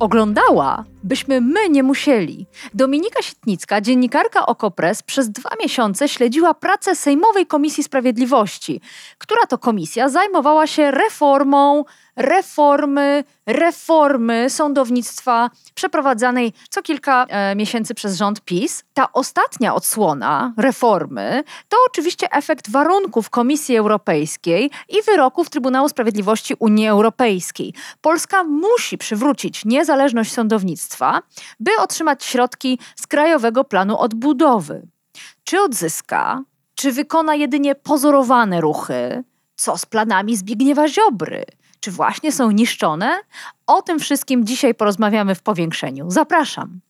Oglądała, byśmy my nie musieli. Dominika Sitnicka, dziennikarka Okopres, przez dwa miesiące śledziła pracę Sejmowej Komisji Sprawiedliwości, która to komisja zajmowała się reformą reformy, reformy sądownictwa przeprowadzanej co kilka e, miesięcy przez rząd PiS. Ta ostatnia odsłona reformy to oczywiście efekt warunków Komisji Europejskiej i wyroków Trybunału Sprawiedliwości Unii Europejskiej. Polska musi przywrócić niezależność sądownictwa, by otrzymać środki z Krajowego Planu Odbudowy. Czy odzyska, czy wykona jedynie pozorowane ruchy? Co z planami Zbigniewa Ziobry? Czy właśnie są niszczone? O tym wszystkim dzisiaj porozmawiamy w powiększeniu. Zapraszam.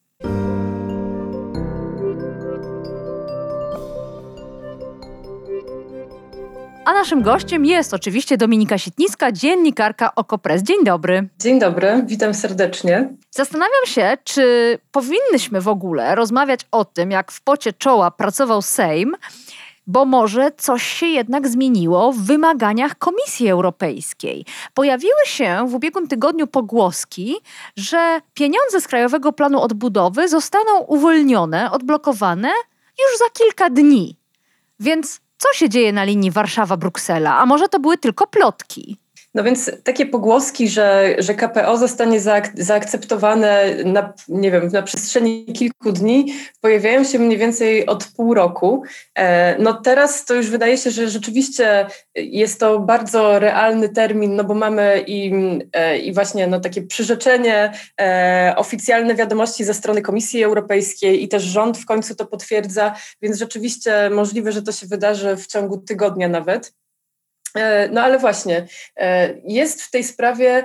A naszym gościem jest oczywiście Dominika Sitnicka, dziennikarka Okopres. Dzień dobry. Dzień dobry, witam serdecznie. Zastanawiam się, czy powinnyśmy w ogóle rozmawiać o tym, jak w pocie czoła pracował Sejm, bo może coś się jednak zmieniło w wymaganiach Komisji Europejskiej. Pojawiły się w ubiegłym tygodniu pogłoski, że pieniądze z Krajowego Planu Odbudowy zostaną uwolnione, odblokowane już za kilka dni. Więc co się dzieje na linii Warszawa-Bruksela? A może to były tylko plotki? No więc takie pogłoski, że, że KPO zostanie zaak zaakceptowane na, nie wiem, na przestrzeni kilku dni, pojawiają się mniej więcej od pół roku. E, no teraz to już wydaje się, że rzeczywiście jest to bardzo realny termin, no bo mamy i, e, i właśnie no takie przyrzeczenie, e, oficjalne wiadomości ze strony Komisji Europejskiej i też rząd w końcu to potwierdza, więc rzeczywiście możliwe, że to się wydarzy w ciągu tygodnia nawet. E, no ale właśnie, e, jest w tej sprawie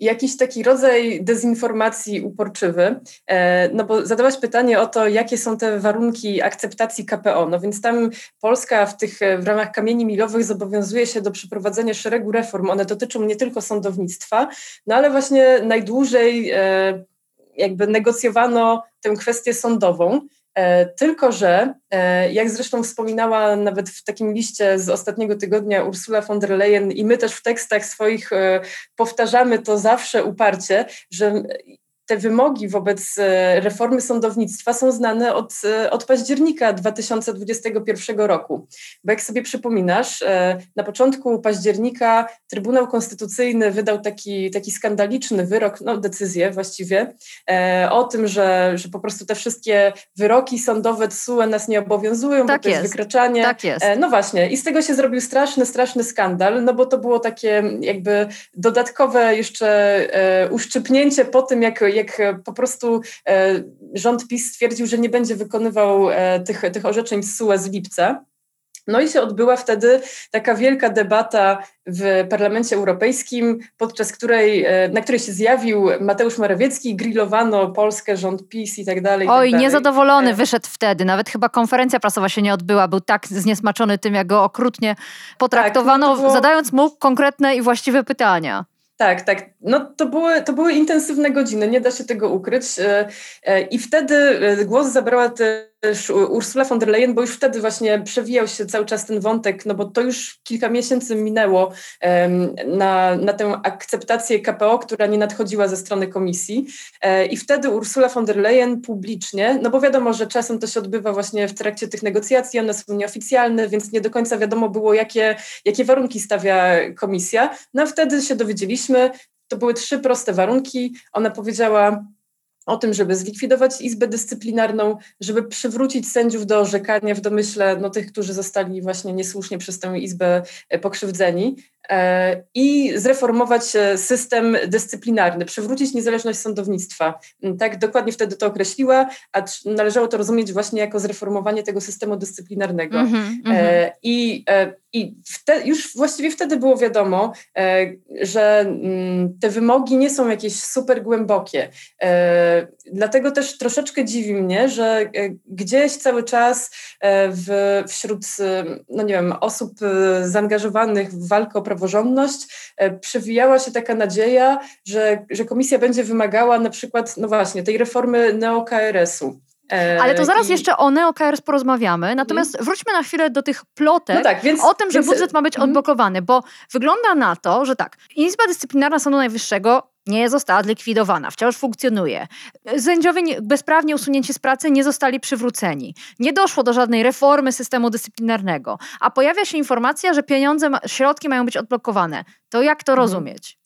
jakiś taki rodzaj dezinformacji uporczywy, e, no bo zadałaś pytanie o to, jakie są te warunki akceptacji KPO, no więc tam Polska w tych w ramach kamieni milowych zobowiązuje się do przeprowadzenia szeregu reform, one dotyczą nie tylko sądownictwa, no ale właśnie najdłużej jakby negocjowano tę kwestię sądową, tylko, że e, jak zresztą wspominała nawet w takim liście z ostatniego tygodnia Ursula von der Leyen i my też w tekstach swoich e, powtarzamy to zawsze uparcie, że te wymogi wobec e, reformy sądownictwa są znane od, e, od października 2021 roku. Bo jak sobie przypominasz, e, na początku października Trybunał Konstytucyjny wydał taki, taki skandaliczny wyrok, no decyzję właściwie, o tym, że, że po prostu te wszystkie wyroki sądowe TSUE nas nie obowiązują, tak bo to jest, jest wykraczanie. Tak jest. No właśnie, i z tego się zrobił straszny, straszny skandal, no bo to było takie jakby dodatkowe jeszcze uszczypnięcie po tym, jak jak e, po prostu e, rząd PiS stwierdził, że nie będzie wykonywał e, tych, tych orzeczeń z SUE z lipca. No i się odbyła wtedy taka wielka debata w Parlamencie Europejskim, podczas której, na której się zjawił Mateusz Morawiecki, grillowano Polskę, rząd PiS i tak dalej. Oj, tak niezadowolony wyszedł wtedy. Nawet chyba konferencja prasowa się nie odbyła. Był tak zniesmaczony tym, jak go okrutnie potraktowano, tak, no było... zadając mu konkretne i właściwe pytania. Tak, tak. No to były, to były intensywne godziny, nie da się tego ukryć. E, e, I wtedy e, głos zabrała Ursula von der Leyen, bo już wtedy właśnie przewijał się cały czas ten wątek, no bo to już kilka miesięcy minęło na, na tę akceptację KPO, która nie nadchodziła ze strony komisji. E, I wtedy Ursula von der Leyen publicznie, no bo wiadomo, że czasem to się odbywa właśnie w trakcie tych negocjacji, one są nieoficjalne, więc nie do końca wiadomo było, jakie, jakie warunki stawia komisja. No a wtedy się dowiedzieliśmy, to były trzy proste warunki. Ona powiedziała, o tym, żeby zlikwidować Izbę Dyscyplinarną, żeby przywrócić sędziów do orzekania w domyśle no, tych, którzy zostali właśnie niesłusznie przez tę Izbę e, pokrzywdzeni. E, i zreformować e, system dyscyplinarny, przywrócić niezależność sądownictwa. Mm, tak dokładnie wtedy to określiła, a należało to rozumieć właśnie jako zreformowanie tego systemu dyscyplinarnego. Mm -hmm, I, i wtedy, już właściwie wtedy było wiadomo, że mm, te wymogi nie są jakieś super głębokie. Dlatego też troszeczkę dziwi mnie, że gdzieś cały czas w, wśród no nie wiem, osób zaangażowanych w walkę o praworządność e, przewijała się taka nadzieja, że, że komisja będzie wymagała na przykład, no właśnie, tej reformy neo-KRS-u. E, Ale to zaraz I... jeszcze o NeoKRS porozmawiamy. Natomiast mm. wróćmy na chwilę do tych plotek no tak, więc, o tym, że więc... budżet ma być mm. odblokowany, bo wygląda na to, że tak, Izba Dyscyplinarna Sądu Najwyższego nie została zlikwidowana, wciąż funkcjonuje. Sędziowie bezprawnie usunięci z pracy nie zostali przywróceni. Nie doszło do żadnej reformy systemu dyscyplinarnego, a pojawia się informacja, że pieniądze, środki mają być odblokowane. To jak to mhm. rozumieć?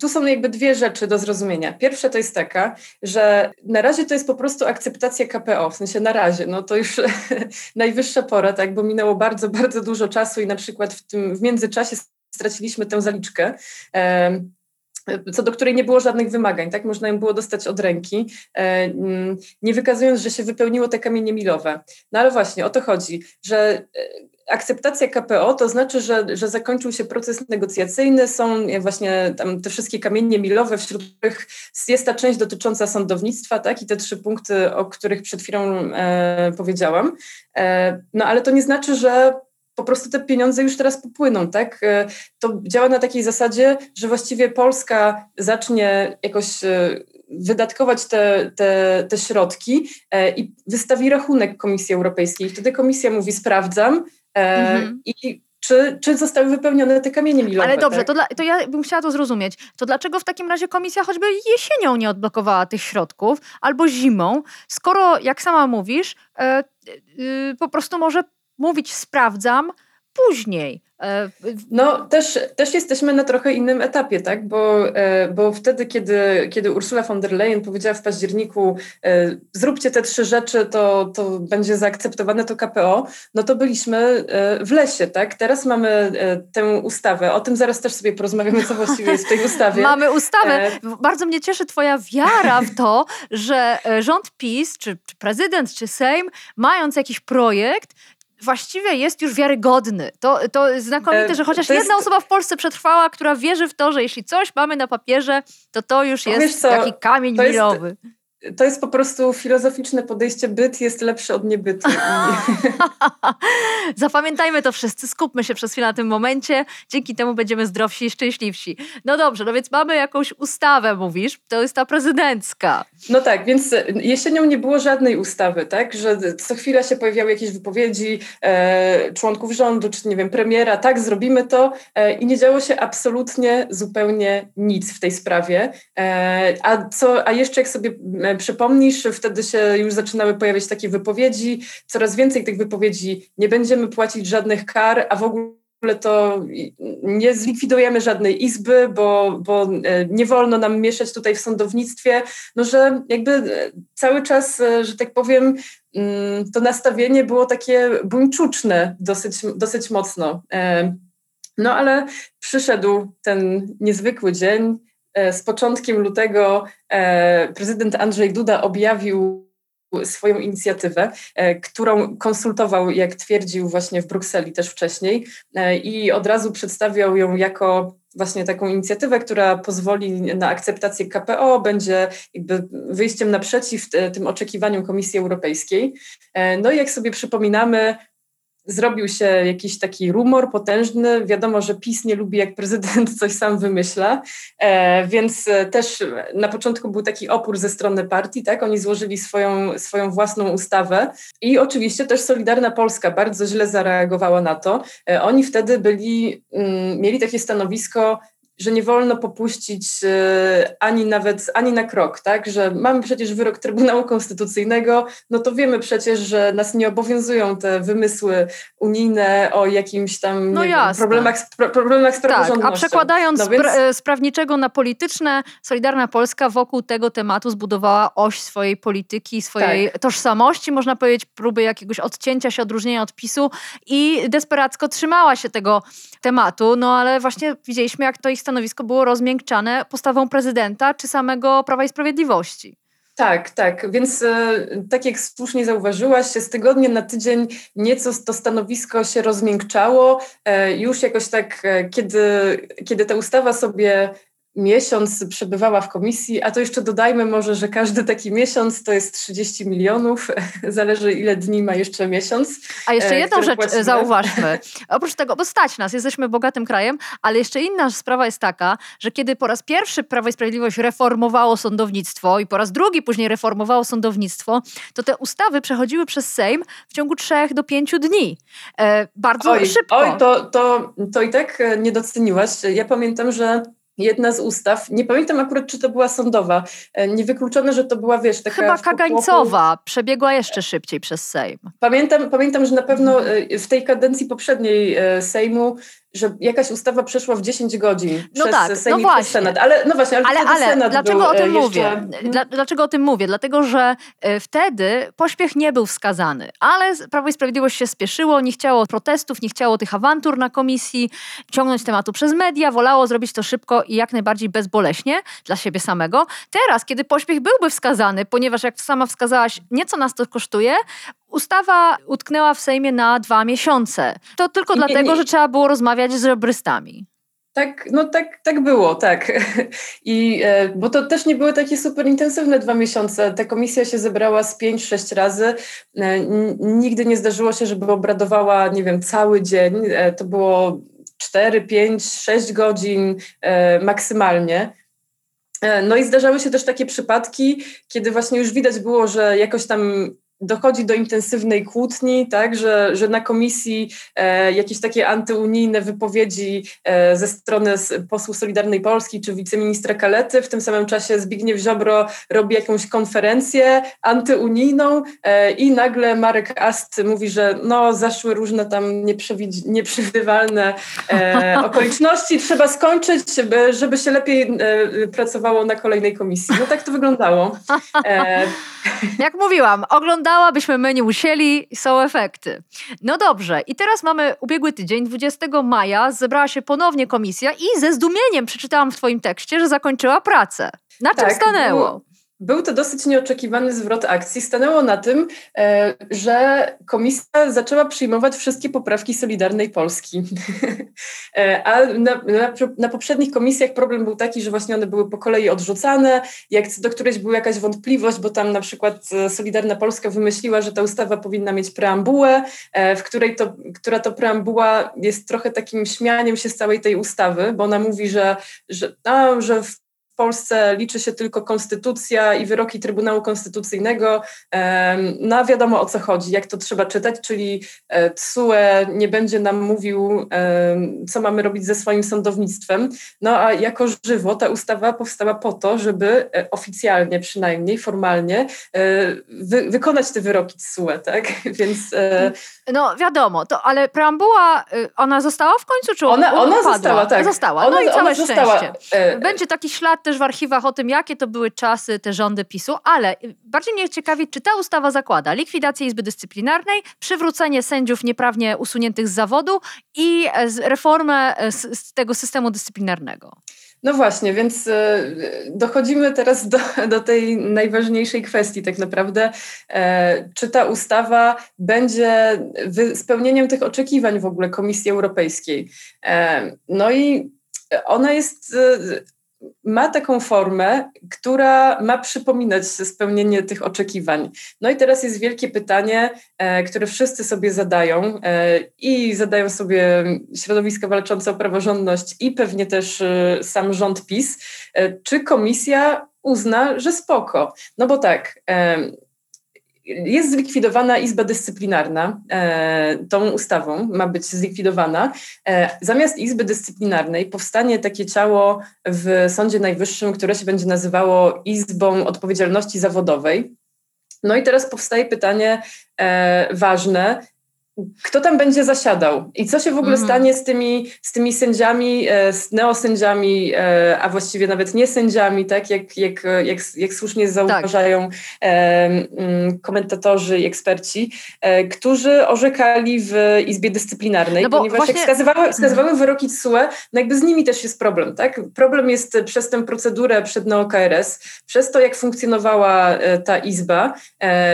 Tu są jakby dwie rzeczy do zrozumienia. Pierwsza to jest taka, że na razie to jest po prostu akceptacja KPO, w sensie na razie, no to już najwyższa pora, tak, bo minęło bardzo, bardzo dużo czasu i na przykład w tym w międzyczasie straciliśmy tę zaliczkę co do której nie było żadnych wymagań, tak? Można ją było dostać od ręki, e, mm, nie wykazując, że się wypełniło te kamienie milowe. No ale właśnie o to chodzi, że e, akceptacja KPO to znaczy, że, że zakończył się proces negocjacyjny, są właśnie tam te wszystkie kamienie milowe, wśród których jest ta część dotycząca sądownictwa, tak? I te trzy punkty, o których przed chwilą e, powiedziałam. E, no ale to nie znaczy, że po prostu te pieniądze już teraz popłyną, tak? E, to działa na takiej zasadzie, że właściwie Polska zacznie jakoś e, wydatkować te, te, te środki e, i wystawi rachunek Komisji Europejskiej. Wtedy Komisja mówi, sprawdzam mhm. i czy, czy zostały wypełnione te kamienie milowe. Ale dobrze, tak? to, dla, to ja bym chciała to zrozumieć. To dlaczego w takim razie komisja choćby jesienią nie odblokowała tych środków, albo zimą, skoro, jak sama mówisz, e, e, po prostu może mówić sprawdzam później. E, no też, też jesteśmy na trochę innym etapie, tak? Bo, e, bo wtedy, kiedy, kiedy Ursula von der Leyen powiedziała w październiku e, zróbcie te trzy rzeczy, to, to będzie zaakceptowane to KPO, no to byliśmy w lesie, tak? Teraz mamy tę ustawę, o tym zaraz też sobie porozmawiamy, co właściwie jest w tej ustawie. mamy ustawę. Bardzo mnie cieszy twoja wiara w to, że rząd PiS, czy, czy prezydent, czy Sejm, mając jakiś projekt, właściwie jest już wiarygodny. To, to znakomite, e, że chociaż jest... jedna osoba w Polsce przetrwała, która wierzy w to, że jeśli coś mamy na papierze, to to już jest taki kamień milowy. Jest to jest po prostu filozoficzne podejście, byt jest lepszy od niebytu. Zapamiętajmy to wszyscy, skupmy się przez chwilę na tym momencie, dzięki temu będziemy zdrowsi i szczęśliwsi. No dobrze, no więc mamy jakąś ustawę, mówisz, to jest ta prezydencka. No tak, więc jesienią nie było żadnej ustawy, tak, że co chwila się pojawiały jakieś wypowiedzi e, członków rządu, czy nie wiem, premiera, tak, zrobimy to e, i nie działo się absolutnie zupełnie nic w tej sprawie. E, a, co, a jeszcze jak sobie e, przypomnisz, wtedy się już zaczynały pojawiać takie wypowiedzi, coraz więcej tych wypowiedzi, nie będziemy płacić żadnych kar, a w ogóle to nie zlikwidujemy żadnej izby, bo, bo e, nie wolno nam mieszać tutaj w sądownictwie, no że jakby e, cały czas, e, że tak powiem, mm, to nastawienie było takie buńczuczne dosyć, dosyć mocno. No ale przyszedł ten niezwykły dzień, z początkiem lutego e, prezydent Andrzej Duda objawił swoją inicjatywę, e, którą konsultował, jak twierdził właśnie w Brukseli też wcześniej i od razu przedstawiał ją jako właśnie taką inicjatywę, która pozwoli na akceptację KPO, będzie jakby wyjściem naprzeciw tym oczekiwaniom Komisji Europejskiej. No i jak sobie przypominamy, zrobił się jakiś taki rumor potężny. Wiadomo, że PiS nie lubi, jak prezydent coś sam wymyśla, e, więc e, też na początku był taki opór ze strony partii, tak? Oni złożyli swoją, swoją własną ustawę i oczywiście też Solidarna Polska bardzo źle zareagowała na to. E, oni wtedy byli, mm, mieli takie stanowisko, że nie wolno popuścić ani nawet, ani na krok, tak, że mamy przecież wyrok Trybunału Konstytucyjnego, no to wiemy przecież, że nas nie obowiązują te wymysły unijne o jakimś tam no wiem, problemach, problemach z praworządnością. Tak, a przekładając no więc... z prawniczego na polityczne, Solidarna Polska wokół tego tematu zbudowała oś swojej polityki, swojej tak. tożsamości, można powiedzieć, próby jakiegoś odcięcia się, odróżnienia od PiSu i desperacko trzymała się tego tematu, no ale właśnie widzieliśmy, jak to ich stanowisko było rozmiękczane postawą prezydenta czy samego Prawa i Sprawiedliwości. Tak, tak. Więc e, tak jak słusznie zauważyłaś, z tygodnia na tydzień nieco to stanowisko się rozmiękczało. E, już jakoś tak, e, kiedy, kiedy ta ustawa sobie miesiąc przebywała w komisji, a to jeszcze dodajmy może, że każdy taki miesiąc to jest 30 milionów, zależy ile dni ma jeszcze miesiąc. A jeszcze jedną rzecz płacimy. zauważmy. Oprócz tego, bo stać nas, jesteśmy bogatym krajem, ale jeszcze inna sprawa jest taka, że kiedy po raz pierwszy Prawo i Sprawiedliwość reformowało sądownictwo i po raz drugi później reformowało sądownictwo, to te ustawy przechodziły przez Sejm w ciągu trzech do pięciu dni. E, bardzo oj, szybko. Oj, to, to, to i tak e, nie doceniłaś. Ja pamiętam, że jedna z ustaw, nie pamiętam akurat, czy to była sądowa, e, niewykluczone, że to była, wiesz, taka... Chyba kagańcowa, przebiegła jeszcze szybciej przez Sejm. Pamiętam, pamiętam, że na pewno e, w tej kadencji poprzedniej e, Sejmu że jakaś ustawa przeszła w 10 godzin no przez tak, Sejm no i przez Senat. Ale no właśnie, ale, ale, ale Senat dlaczego o tym jeszcze... mówię? Dla, dlaczego o tym mówię? Dlatego, że wtedy pośpiech nie był wskazany, ale Prawo i Sprawiedliwość się spieszyło, nie chciało protestów, nie chciało tych awantur na komisji, ciągnąć tematu przez media, wolało zrobić to szybko i jak najbardziej bezboleśnie dla siebie samego. Teraz, kiedy pośpiech byłby wskazany, ponieważ jak sama wskazałaś, nieco nas to kosztuje, ustawa utknęła w Sejmie na dwa miesiące. To tylko I, dlatego, nie, że trzeba było rozmawiać z rebrystami. Tak, no tak, tak było, tak. I, e, bo to też nie były takie super intensywne dwa miesiące. Ta komisja się zebrała z pięć, sześć razy. E, nigdy nie zdarzyło się, żeby obradowała, nie wiem, cały dzień. E, to było 4, 5, 6 godzin maksymalnie. No i zdarzały się też takie przypadki, kiedy właśnie już widać było, że jakoś tam dochodzi do intensywnej kłótni, tak, że, że na komisji e, jakieś takie antyunijne wypowiedzi e, ze strony posłów Solidarnej Polski czy wiceministra Kalety, w tym samym czasie Zbigniew Ziobro robi jakąś konferencję antyunijną e, i nagle Marek Ast mówi, że no zaszły różne tam nieprzewidywalne e, okoliczności, trzeba skończyć, żeby, żeby się lepiej e, pracowało na kolejnej komisji. No tak to wyglądało. E, Jak mówiłam, oglądałabyśmy my nie musieli, są efekty. No dobrze, i teraz mamy ubiegły tydzień, 20 maja zebrała się ponownie komisja i ze zdumieniem przeczytałam w twoim tekście, że zakończyła pracę. Na czym tak, stanęło? Był to dosyć nieoczekiwany zwrot akcji. Stanęło na tym, e, że komisja zaczęła przyjmować wszystkie poprawki Solidarnej Polski. E, a na, na, na, poprzednich komisjach problem był taki, że właśnie one były po kolei odrzucane. Jak do którejś była jakaś wątpliwość, bo tam na przykład e, Solidarna Polska wymyśliła, że ta ustawa powinna mieć preambułę, w której to, która to preambuła jest trochę takim śmianiem się z całej tej ustawy, bo ona mówi, że, że, a, że w Polsce liczy się tylko konstytucja i wyroki Trybunału Konstytucyjnego. No a wiadomo o co chodzi, jak to trzeba czytać, czyli e, TSUE nie będzie nam mówił, co mamy robić ze swoim sądownictwem. No a jako żywo ta ustawa powstała po to, żeby e, oficjalnie przynajmniej, formalnie e, wy wykonać te wyroki TSUE, tak? Więc... No wiadomo, to, ale preambuła, ona została w końcu, czy ona, ona została, tak. Została, ona, no i całe szczęście. Będzie taki ślad też w archiwach o tym, jakie to były czasy, te rządy PiSu, ale bardziej mnie ciekawi, czy ta ustawa zakłada likwidację Izby Dyscyplinarnej, przywrócenie sędziów nieprawnie usuniętych z zawodu i e, reformę e, z tego systemu dyscyplinarnego. No właśnie, więc e, dochodzimy teraz do, do tej najważniejszej kwestii, tak naprawdę. Czy ta ustawa będzie spełnieniem tych oczekiwań w ogóle Komisji Europejskiej? No i ona jest ma taką formę, która ma przypominać spełnienie tych oczekiwań. No i teraz jest wielkie pytanie, e, które wszyscy sobie zadają e, i zadają sobie środowiska walczące o praworządność i pewnie też e, sam rząd PiS, czy komisja uzna, że spoko. No bo tak, jest zlikwidowana Izba Dyscyplinarna e, tą ustawą, ma być zlikwidowana. E, zamiast Izby Dyscyplinarnej powstanie takie ciało w Sądzie Najwyższym, które się będzie nazywało Izbą Odpowiedzialności Zawodowej. No i teraz powstaje pytanie e, ważne, kto tam będzie zasiadał i co się w ogóle mm. stanie z tymi, z tymi sędziami, e, z neosędziami, e, a właściwie nawet nie sędziami, tak jak, jak, jak, jak słusznie zauważają tak. Komentatorzy i eksperci, którzy orzekali w Izbie Dyscyplinarnej, no ponieważ właśnie... jak wskazywały, mhm. wskazywały wyroki TSUE, no jakby z nimi też jest problem. Tak? Problem jest przez tę procedurę przed NeoKRS, przez to jak funkcjonowała ta Izba,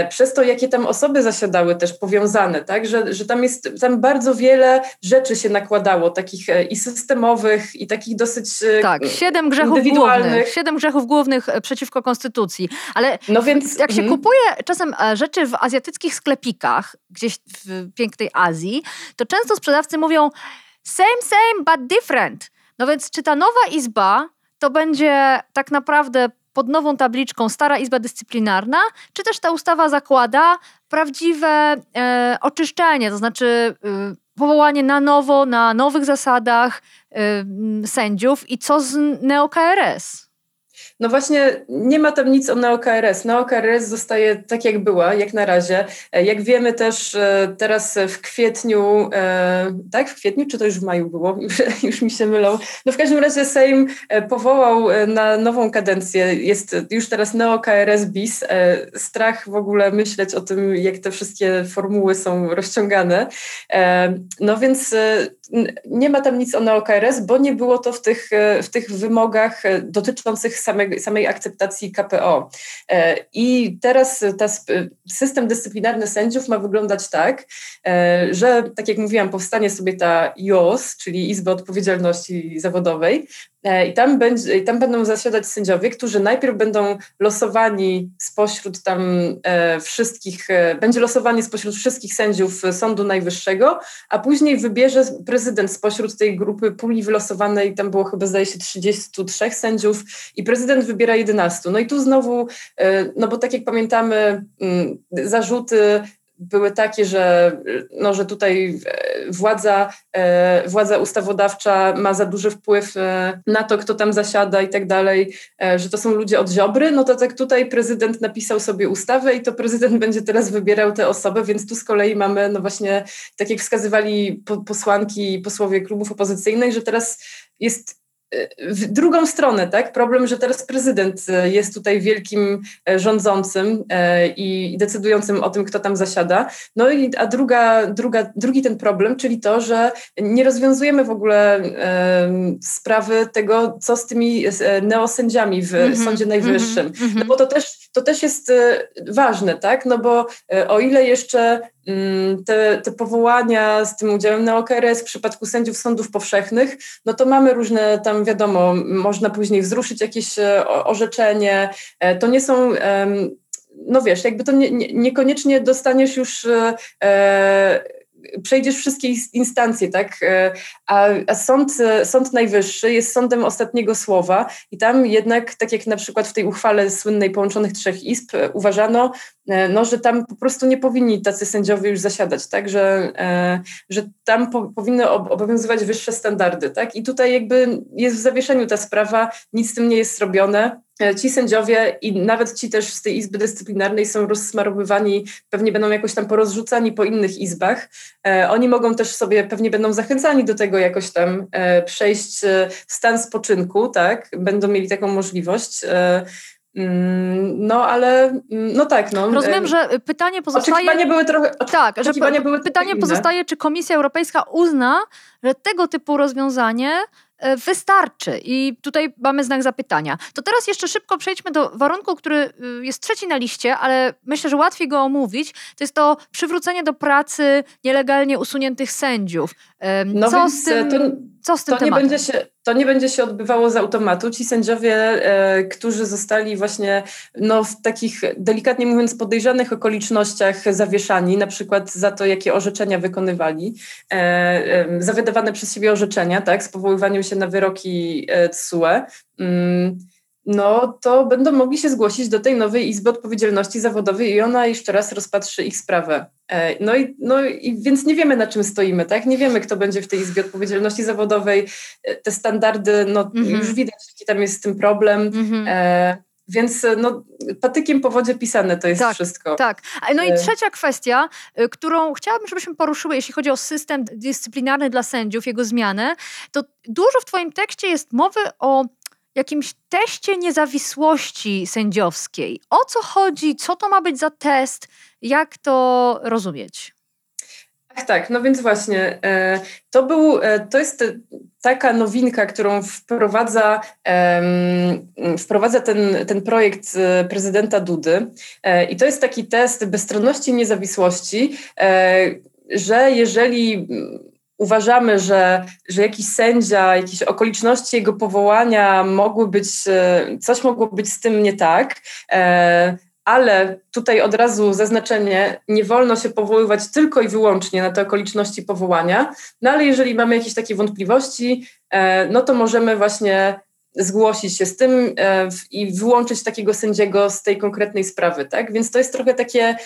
przez to jakie tam osoby zasiadały też powiązane, tak? że że, tam jest, tam bardzo wiele rzeczy się nakładało, takich e, i systemowych, i takich dosyć e, Tak, siedem grzechów głównych, siedem grzechów głównych e, przeciwko konstytucji, ale no więc, jak się mm. kupuje czasem rzeczy w azjatyckich sklepikach, gdzieś w pięknej Azji, to często sprzedawcy mówią same, same, but different. No więc czy ta nowa izba to będzie tak naprawdę pod nową tabliczką Stara Izba Dyscyplinarna, czy też ta ustawa zakłada prawdziwe e, oczyszczenie, to znaczy e, powołanie na nowo, na nowych zasadach e, sędziów i co z NeoKRS? No właśnie nie ma tam nic o NeoKRS. NeoKRS zostaje tak jak była, jak na razie. E, jak wiemy też e, teraz w kwietniu, e, tak w kwietniu, czy to już w maju było? Już, mi się mylą. No w każdym razie Sejm powołał na nową kadencję. Jest już teraz NeoKRS bis. Strach w ogóle myśleć o tym, jak te wszystkie formuły są rozciągane. No więc nie ma tam nic o NeoKRS, bo nie było to w tych, w tych wymogach dotyczących samej, samej akceptacji KPO. E, I teraz ta, system dyscyplinarny sędziów ma wyglądać tak, e, że tak jak mówiłam, powstanie sobie ta IOS, czyli Izba Odpowiedzialności Zawodowej, I tam, będzie, tam będą zasiadać sędziowie, którzy najpierw będą losowani spośród tam e, wszystkich, e, będzie losowanie spośród wszystkich sędziów Sądu Najwyższego, a później wybierze prezydent spośród tej grupy puli wylosowanej, tam było chyba zdaje się 33 sędziów i prezydent wybiera 11. No i tu znowu, e, no bo tak jak pamiętamy, m, mm, zarzuty były takie, że, no, że tutaj e, władza, e, władza ustawodawcza ma za duży wpływ e, na to, kto tam zasiada i tak dalej, że to są ludzie od Ziobry, no to tak tutaj prezydent napisał sobie ustawę i to prezydent będzie teraz wybierał te osoby, więc tu z kolei mamy, no właśnie, tak jak wskazywali posłanki i posłowie klubów opozycyjnych, że teraz jest w drugą stronę, tak? Problem, że teraz prezydent e, jest tutaj wielkim e, rządzącym e, i decydującym o tym, kto tam zasiada. No i a druga, druga, drugi ten problem, czyli to, że nie rozwiązujemy w ogóle sprawy tego, co z tymi neosędziami w mm -hmm, Sądzie Najwyższym. Mm -hmm. No bo to też, to też jest ważne, tak? No bo o ile jeszcze Mm, te, te powołania z tym udziałem na OKRS w przypadku sędziów sądów powszechnych, no to mamy różne tam, wiadomo, można później wzruszyć jakieś e, orzeczenie. E, to nie są no wiesz, jakby to nie, nie, niekoniecznie dostaniesz już e, przejdziesz wszystkie instancje, tak? E, a, a sąd, e, sąd Najwyższy jest sądem ostatniego słowa i tam jednak, tak jak na przykład w tej uchwale słynnej połączonych trzech izb, e, uważano, no, że tam po prostu nie powinni tacy sędziowie już zasiadać, tak? Że, że tam po, powinny obowiązywać wyższe standardy, tak? I tutaj jakby jest w zawieszeniu ta sprawa, nic z tym nie jest zrobione. E, ci sędziowie i nawet ci też z tej Izby Dyscyplinarnej są rozsmarowywani, pewnie będą jakoś tam porozrzucani po innych izbach. E, oni mogą też sobie, pewnie będą zachęcani do tego jakoś tam e, przejść w stan spoczynku, tak? Będą mieli taką możliwość. Mm, no, ale mm, no tak. No. Rozumiem, że pytanie pozostaje. Oczekiwania były trochę. Tak, że były pytanie pozostaje, czy Komisja Europejska uzna, że tego typu rozwiązanie E, wystarczy. I tutaj mamy znak zapytania. To teraz jeszcze szybko przejdźmy do warunku, który y, jest trzeci na liście, ale myślę, że łatwiej go omówić. To jest to przywrócenie do pracy nielegalnie usuniętych sędziów. No co, z tym, to, co z tym to nie będzie się To nie będzie się odbywało z automatu. Ci sędziowie, e, którzy zostali właśnie no, w takich, delikatnie mówiąc, podejrzanych okolicznościach zawieszani, na przykład za to, jakie orzeczenia wykonywali, e, e, przez siebie orzeczenia, tak, z powoływaniem się na wyroki TSUE, mm, no to będą mogli się zgłosić do tej nowej Izby Odpowiedzialności Zawodowej i ona jeszcze raz rozpatrzy ich sprawę. E, no i, no i więc nie wiemy, na czym stoimy, tak? Nie wiemy, kto będzie w tej Izbie Odpowiedzialności Zawodowej. E, te standardy, no mhm. już widać, jaki tam jest z tym problem. Mhm. E, więc no, patykiem po wodzie pisane to jest tak, wszystko. Tak. No i trzecia kwestia, którą chciałabym, żebyśmy poruszyły, jeśli chodzi o system dyscyplinarny dla sędziów, jego zmianę, to dużo w Twoim tekście jest mowy o jakimś teście niezawisłości sędziowskiej. O co chodzi? Co to ma być za test? Jak to rozumieć? Tak, tak. No więc właśnie, e, to, był, e, to jest taka nowinka, którą wprowadza, wprowadza ten, ten projekt e, prezydenta Dudy. I to jest taki test bezstronności i niezawisłości, że jeżeli uważamy, że, że jakiś sędzia, jakieś okoliczności jego powołania mogły być, e, coś mogło być z tym nie tak, e, ale tutaj od razu zaznaczenie, nie wolno się powoływać tylko i wyłącznie na te okoliczności powołania, no ale jeżeli mamy jakieś takie wątpliwości, e, no to możemy właśnie zgłosić się z tym i wyłączyć takiego sędziego z tej konkretnej sprawy, tak? Więc to jest trochę takie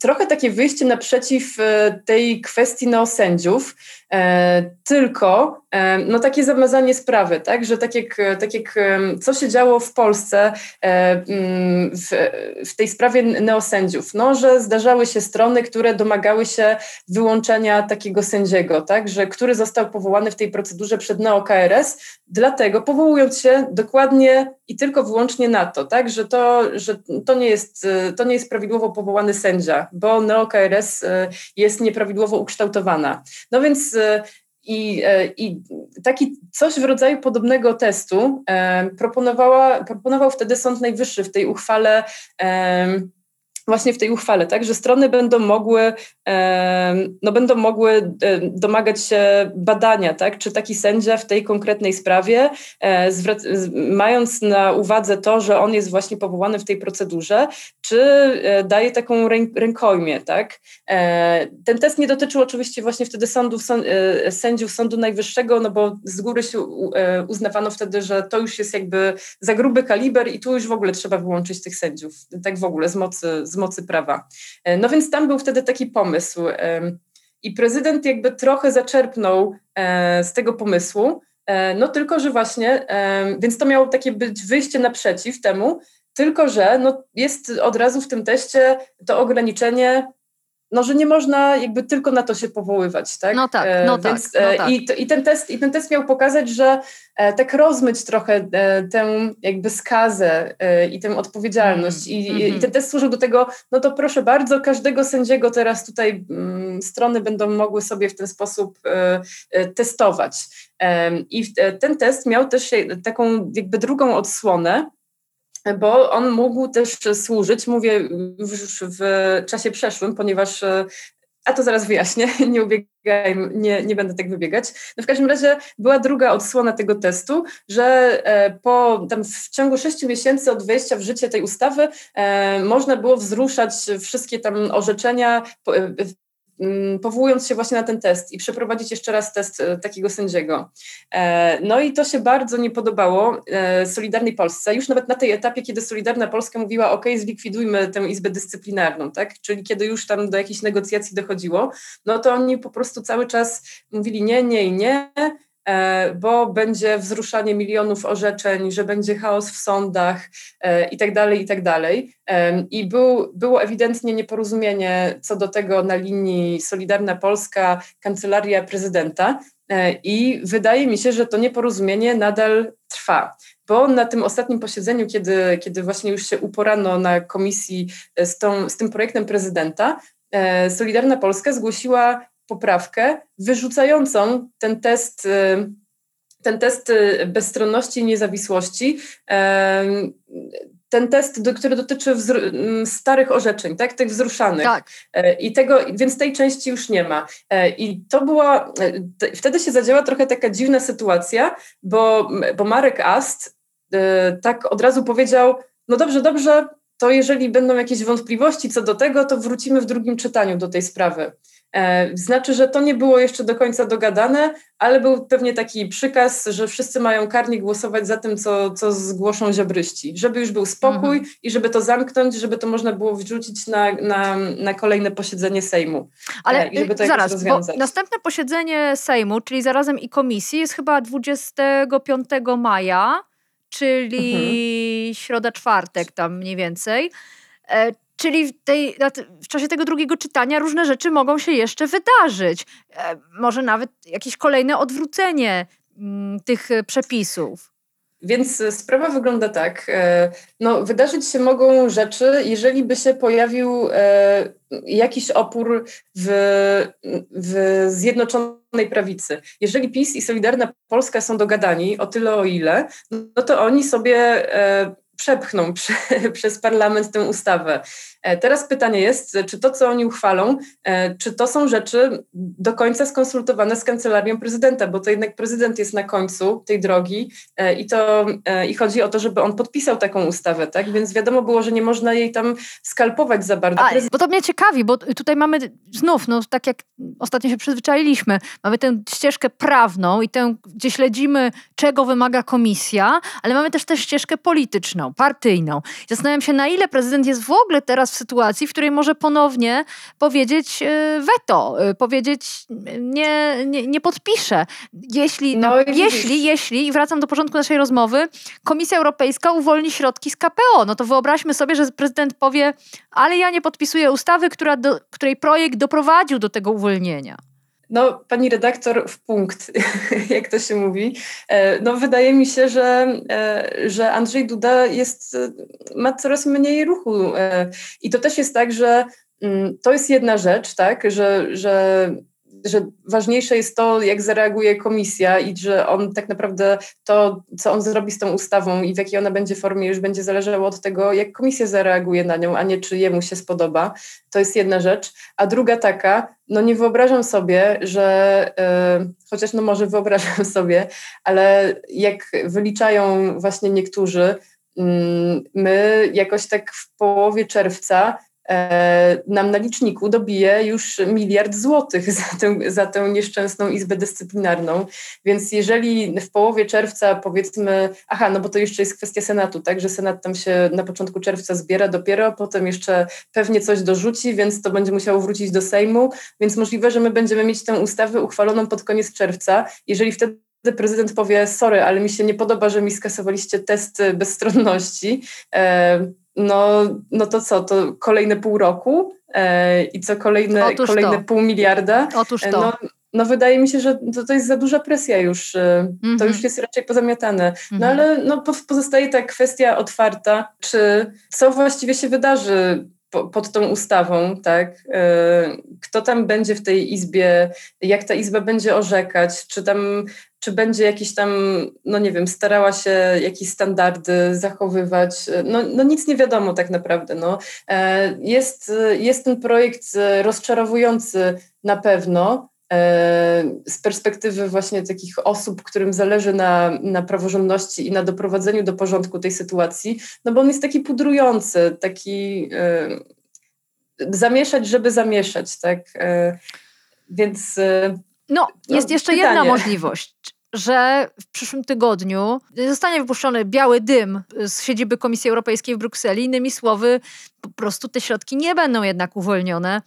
trochę takie wyjście naprzeciw e, tej kwestii neosędziów, tylko e, no takie zamazanie sprawy, tak, że tak jak, tak jak co się działo w Polsce mm, w, w tej sprawie neosędziów, no, że zdarzały się strony, które domagały się wyłączenia takiego sędziego, tak, że który został powołany w tej procedurze przed NeoKRS, dlatego powołując się dokładnie i tylko wyłącznie na to, tak, że to, że to nie jest, to nie jest prawidłowo powołany sędzia, bo NeoKRS jest nieprawidłowo ukształtowana. No więc i, y, I taki coś w rodzaju podobnego testu proponowała, proponował wtedy Sąd Najwyższy w tej uchwale właśnie w tej uchwale, tak, że strony będą mogły, no będą mogły domagać się badania, tak, czy taki sędzia w tej konkretnej sprawie, e, mając na uwadze to, że on jest właśnie powołany w tej procedurze, czy e, daje taką rękojmię, tak. E, ten test nie dotyczył oczywiście właśnie wtedy sądów, sędziów Sądu Najwyższego, no bo z góry się uznawano wtedy, że to już jest jakby za gruby kaliber i tu już w ogóle trzeba wyłączyć tych sędziów, tak w ogóle z mocy z mocy prawa. E, no więc tam był wtedy taki pomysł. I prezydent jakby trochę zaczerpnął e, z tego pomysłu, e, no tylko, że właśnie, więc to miało takie być wyjście naprzeciw temu, tylko, że no jest od razu w tym teście to ograniczenie no, że nie można jakby tylko na to się powoływać, tak? No tak, no tak, Więc, tak. No tak. I, i, ten test, I ten test miał pokazać, że e, tak rozmyć trochę e, tę jakby skazę e, i tę odpowiedzialność. I, mm. I, mhm. ten test służył do tego, no to proszę bardzo, każdego sędziego teraz tutaj mm, strony będą mogły sobie w ten sposób testować. I ten test miał też taką jakby drugą odsłonę, bo on mógł też służyć, mówię już w czasie przeszłym, ponieważ e, a to zaraz wyjaśnię, nie ubiegaj, nie, nie będę tak wybiegać. No w każdym razie była druga odsłona tego testu, że e, po tam w ciągu sześciu miesięcy od wejścia w życie tej ustawy e, można było wzruszać wszystkie tam orzeczenia powołując się właśnie na ten test i przeprowadzić jeszcze raz test e, takiego sędziego. E, no i to się bardzo nie podobało e, Solidarnej Polsce, już nawet na tej etapie, kiedy Solidarna Polska mówiła, ok, zlikwidujmy tę Izbę Dyscyplinarną, tak? czyli kiedy już tam do jakichś negocjacji dochodziło, no to oni po prostu cały czas mówili nie, nie i nie, bo będzie wzruszanie milionów orzeczeń, że będzie chaos w sądach e, i tak tak dalej. I był, było ewidentnie nieporozumienie co do tego na linii Solidarna Polska, Kancelaria Prezydenta. E, I wydaje mi się, że to nieporozumienie nadal trwa, bo na tym ostatnim posiedzeniu, kiedy, kiedy właśnie już się uporano na komisji z, tą, z tym projektem prezydenta, Solidarna Polska zgłosiła poprawkę wyrzucającą ten test, y, ten test y, bezstronności i niezawisłości, ten test, który dotyczy starych orzeczeń, tak, tych wzruszanych. Tak. E, I tego, więc tej części już nie ma. E, I to była, e, wtedy się zadziała trochę taka dziwna sytuacja, bo, bo Marek Ast tak od razu powiedział, no dobrze, dobrze, to jeżeli będą jakieś wątpliwości co do tego, to wrócimy w drugim czytaniu do tej sprawy. Znaczy, że to nie było jeszcze do końca dogadane, ale był pewnie taki przykaz, że wszyscy mają karnie głosować za tym, co, co zgłoszą ziobryści. Żeby już był spokój mhm. i żeby to zamknąć, żeby to można było wrzucić na, na, na kolejne posiedzenie Sejmu. Ale i żeby to zaraz, bo następne posiedzenie Sejmu, czyli zarazem i komisji, jest chyba 25 maja, czyli mhm. środa, czwartek tam mniej więcej. E, czyli w, tej, w czasie tego drugiego czytania różne rzeczy mogą się jeszcze wydarzyć. E, może nawet jakieś kolejne odwrócenie mm, tych przepisów. Więc sprawa wygląda tak. E, no, wydarzyć się mogą rzeczy, jeżeli by się pojawił e, jakiś opór w, w Zjednoczonej Prawicy. Jeżeli PiS i Solidarna Polska są dogadani o tyle o ile, no to oni sobie przepchną przy, przez parlament tę ustawę. E, teraz pytanie jest, czy to, co oni uchwalą, e, czy to są rzeczy do końca skonsultowane z kancelarią prezydenta, bo to jednak prezydent jest na końcu tej drogi e, i to i chodzi o to, żeby on podpisał taką ustawę, tak? Więc wiadomo było, że nie można jej tam skalpować za bardzo. A, bo to mnie ciekawi, bo tutaj mamy znów, no tak jak ostatnio się przyzwyczailiśmy, mamy tę ścieżkę prawną i tę, gdzie śledzimy, czego wymaga komisja, ale mamy też tę ścieżkę polityczną, partyjną. Zastanawiam się, na ile prezydent jest w ogóle teraz w sytuacji, w której może ponownie powiedzieć e, weto, e, powiedzieć nie, nie, nie podpiszę. Jeśli, no, jeśli, jeśli, i wracam do porządku naszej rozmowy, Komisja Europejska uwolni środki z KPO, no to wyobraźmy sobie, że prezydent powie, ale ja nie podpisuję ustawy, która do, której projekt doprowadził do tego uwolnienia. No, pani redaktor, w punkt, jak to się mówi. E, no, wydaje mi się, że, e, że Andrzej Duda jest, e, ma coraz mniej ruchu. I to też jest tak, że mm, to jest jedna rzecz, tak, że, że że ważniejsze jest to, jak zareaguje komisja i że on tak naprawdę to, co on zrobi z tą ustawą i w jakiej ona będzie formie, już będzie zależało od tego, jak komisja zareaguje na nią, a nie czy jemu się spodoba. To jest jedna rzecz. A druga taka, no nie wyobrażam sobie, że yy, chociaż no może wyobrażam sobie, ale jak wyliczają właśnie niektórzy, yy, my jakoś tak w połowie czerwca nam na liczniku dobije już miliard złotych za tę, za tę nieszczęsną Izbę Dyscyplinarną. Więc jeżeli w połowie czerwca powiedzmy, aha, no bo to jeszcze jest kwestia Senatu, tak, że Senat tam się na początku czerwca zbiera dopiero, potem jeszcze pewnie coś dorzuci, więc to będzie musiało wrócić do Sejmu, więc możliwe, że my będziemy mieć tę ustawę uchwaloną pod koniec czerwca. Jeżeli wtedy prezydent powie, sorry, ale mi się nie podoba, że mi skasowaliście test bezstronności, e, no, no to co, to kolejne pół roku e, i co kolejne, kolejne pół miliarda. Otóż e, to. No, no wydaje mi się, że to, to jest za duża presja już. Mm -hmm. To już jest raczej pozamiatane. No mm -hmm. ale no, pozostaje ta kwestia otwarta, czy co właściwie się wydarzy pod tą ustawą, tak? E, kto tam będzie w tej izbie, jak ta izba będzie orzekać, czy tam, czy będzie jakiś tam, no nie wiem, starała się jakieś standardy zachowywać. No, no nic nie wiadomo tak naprawdę. No. E, jest, jest ten projekt rozczarowujący na pewno, E, z perspektywy właśnie takich osób, którym zależy na, na praworządności i na doprowadzeniu do porządku tej sytuacji, no bo on jest taki pudrujący, taki e, zamieszać, żeby zamieszać, tak? Więc. No, no jest jeszcze pytanie. jedna możliwość że w przyszłym tygodniu zostanie wypuszczony biały dym z siedziby Komisji Europejskiej w Brukseli. Innymi słowy, po prostu te środki nie będą jednak uwolnione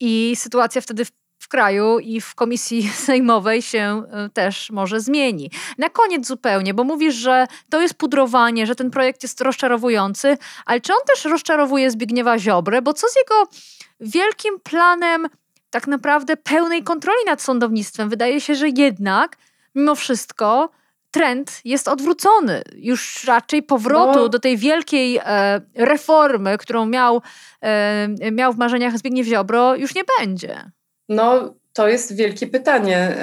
i sytuacja wtedy w w kraju i w komisji sejmowej się e, też może zmieni. Na koniec zupełnie, bo mówisz, że to jest pudrowanie, że ten projekt jest rozczarowujący, ale czy on też rozczarowuje Zbigniewa Ziobrę, bo co z jego wielkim planem tak naprawdę pełnej kontroli nad sądownictwem? Wydaje się, że jednak mimo wszystko trend jest odwrócony. Już raczej powrotu no. do tej wielkiej e, reformy, którą miał, e, miał w marzeniach Zbigniew Ziobro, już nie będzie. No, to jest wielkie pytanie,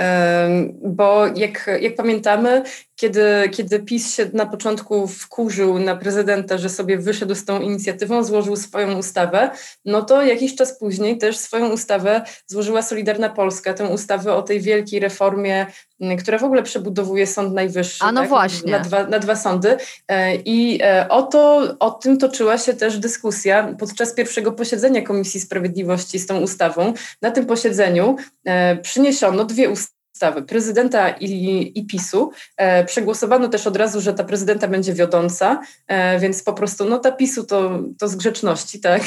bo jak, jak pamiętamy, kiedy, kiedy PiS się na początku wkurzył na prezydenta, że sobie wyszedł z tą inicjatywą, złożył swoją ustawę, no to jakiś czas później też swoją ustawę złożyła Solidarna Polska, tę ustawę o tej wielkiej reformie, która w ogóle przebudowuje Sąd Najwyższy. A no tak? właśnie. Na dwa, na dwa sądy. E, I e, o, to, o tym toczyła się też dyskusja podczas pierwszego posiedzenia Komisji Sprawiedliwości z tą ustawą. Na tym posiedzeniu e, przyniesiono dwie ustawy ustawy prezydenta i, i PiSu. E, przegłosowano też od razu, że ta prezydenta będzie wiodąca, e, więc po prostu no ta PiSu to, to z grzeczności, tak,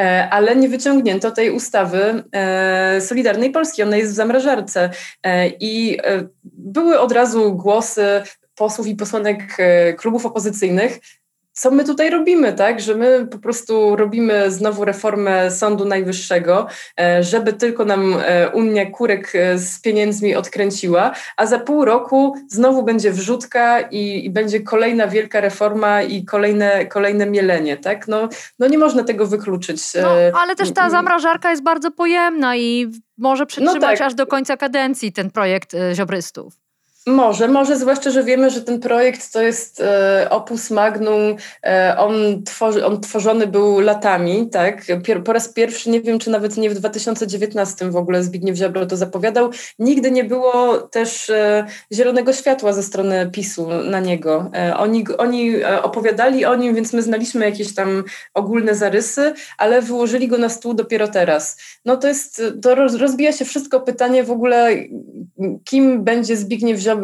e, ale nie wyciągnięto tej ustawy e, Solidarnej Polski, ona jest w zamrażarce. E, i e, były od razu głosy posłów i posłanek klubów opozycyjnych, co my tutaj robimy, tak? Że my po prostu robimy znowu reformę Sądu Najwyższego, e, żeby tylko nam e, Unia kurek e, z pieniędzmi odkręciła, a za pół roku znowu będzie wrzutka i, i będzie kolejna wielka reforma i kolejne, kolejne mielenie, tak? No, no nie można tego wykluczyć. No, ale też ta zamrażarka jest bardzo pojemna i może przetrzymać no tak. aż do końca kadencji ten projekt ziobrystów. Może, może, zwłaszcza, że wiemy, że ten projekt to jest e, opus magnum, e, on, tworzy, on tworzony był latami, tak? Pier, po raz pierwszy, nie wiem, czy nawet nie w 2019 w ogóle Zbigniew Ziobro to zapowiadał, nigdy nie było też e, zielonego światła ze strony PiSu na niego. E, oni, oni e, opowiadali o nim, więc my znaliśmy jakieś tam ogólne zarysy, ale wyłożyli go na stół dopiero teraz. No to jest, to rozbija się wszystko pytanie w ogóle, kim będzie Zbigniew Ziobro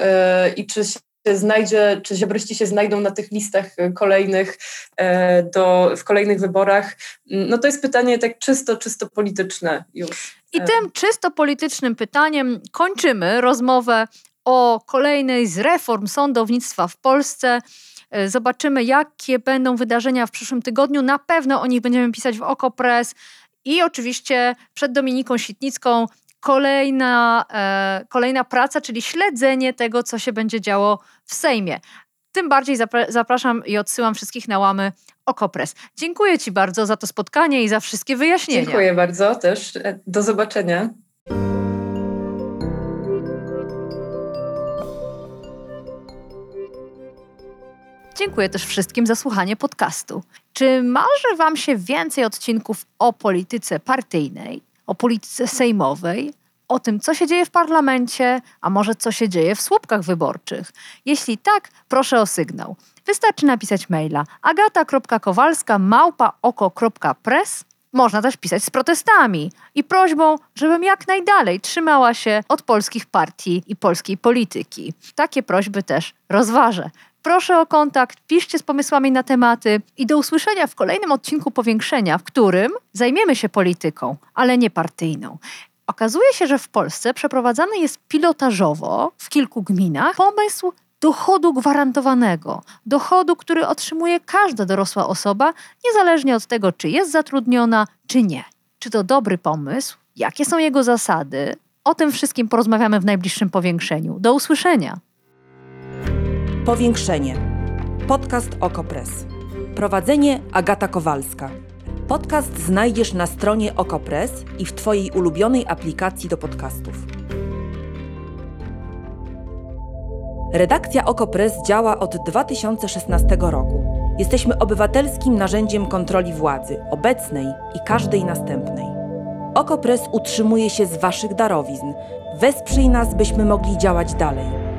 E, i czy się znajdzie, czy ziobryści się znajdą na tych listach kolejnych e, do, w kolejnych wyborach. No to jest pytanie tak czysto, czysto polityczne już. I tym czysto politycznym pytaniem kończymy rozmowę o kolejnej z reform sądownictwa w Polsce. E, zobaczymy, jakie będą wydarzenia w przyszłym tygodniu. Na pewno o nich będziemy pisać w Okopres. I oczywiście przed Dominiką Sitnicką kolejna, e, kolejna praca, czyli śledzenie tego, co się będzie działo w Sejmie. Tym bardziej zapraszam i odsyłam wszystkich na łamy Okopres. Dziękuję Ci bardzo za to spotkanie i za wszystkie wyjaśnienia. Dziękuję bardzo też. Do zobaczenia. Dziękuję też wszystkim za słuchanie podcastu. Czy marzy Wam się więcej odcinków o polityce partyjnej? O polityce sejmowej, o tym, co się dzieje w parlamencie, a może co się dzieje w słupkach wyborczych. Jeśli tak, proszę o sygnał. Wystarczy napisać maila agata.kowalska małpaoko.press można też pisać z protestami i prośbą, żebym jak najdalej trzymała się od polskich partii i polskiej polityki. Takie prośby też rozważę. Proszę o kontakt, piszcie z pomysłami na tematy i do usłyszenia w kolejnym odcinku Powiększenia, w którym zajmiemy się polityką, ale nie partyjną. Okazuje się, że w Polsce przeprowadzany jest pilotażowo w kilku gminach pomysł dochodu gwarantowanego, dochodu, który otrzymuje każda dorosła osoba, niezależnie od tego, czy jest zatrudniona, czy nie. Czy to dobry pomysł? Jakie są jego zasady? O tym wszystkim porozmawiamy w najbliższym powiększeniu. Do usłyszenia! Powiększenie. Podcast Okopres. Prowadzenie Agata Kowalska. Podcast znajdziesz na stronie Okopres i w Twojej ulubionej aplikacji do podcastów. Redakcja Okopres działa od 2016 roku. Jesteśmy obywatelskim narzędziem kontroli władzy, obecnej i każdej następnej. Okopres utrzymuje się z Waszych darowizn. Wesprzyj nas, byśmy mogli działać dalej.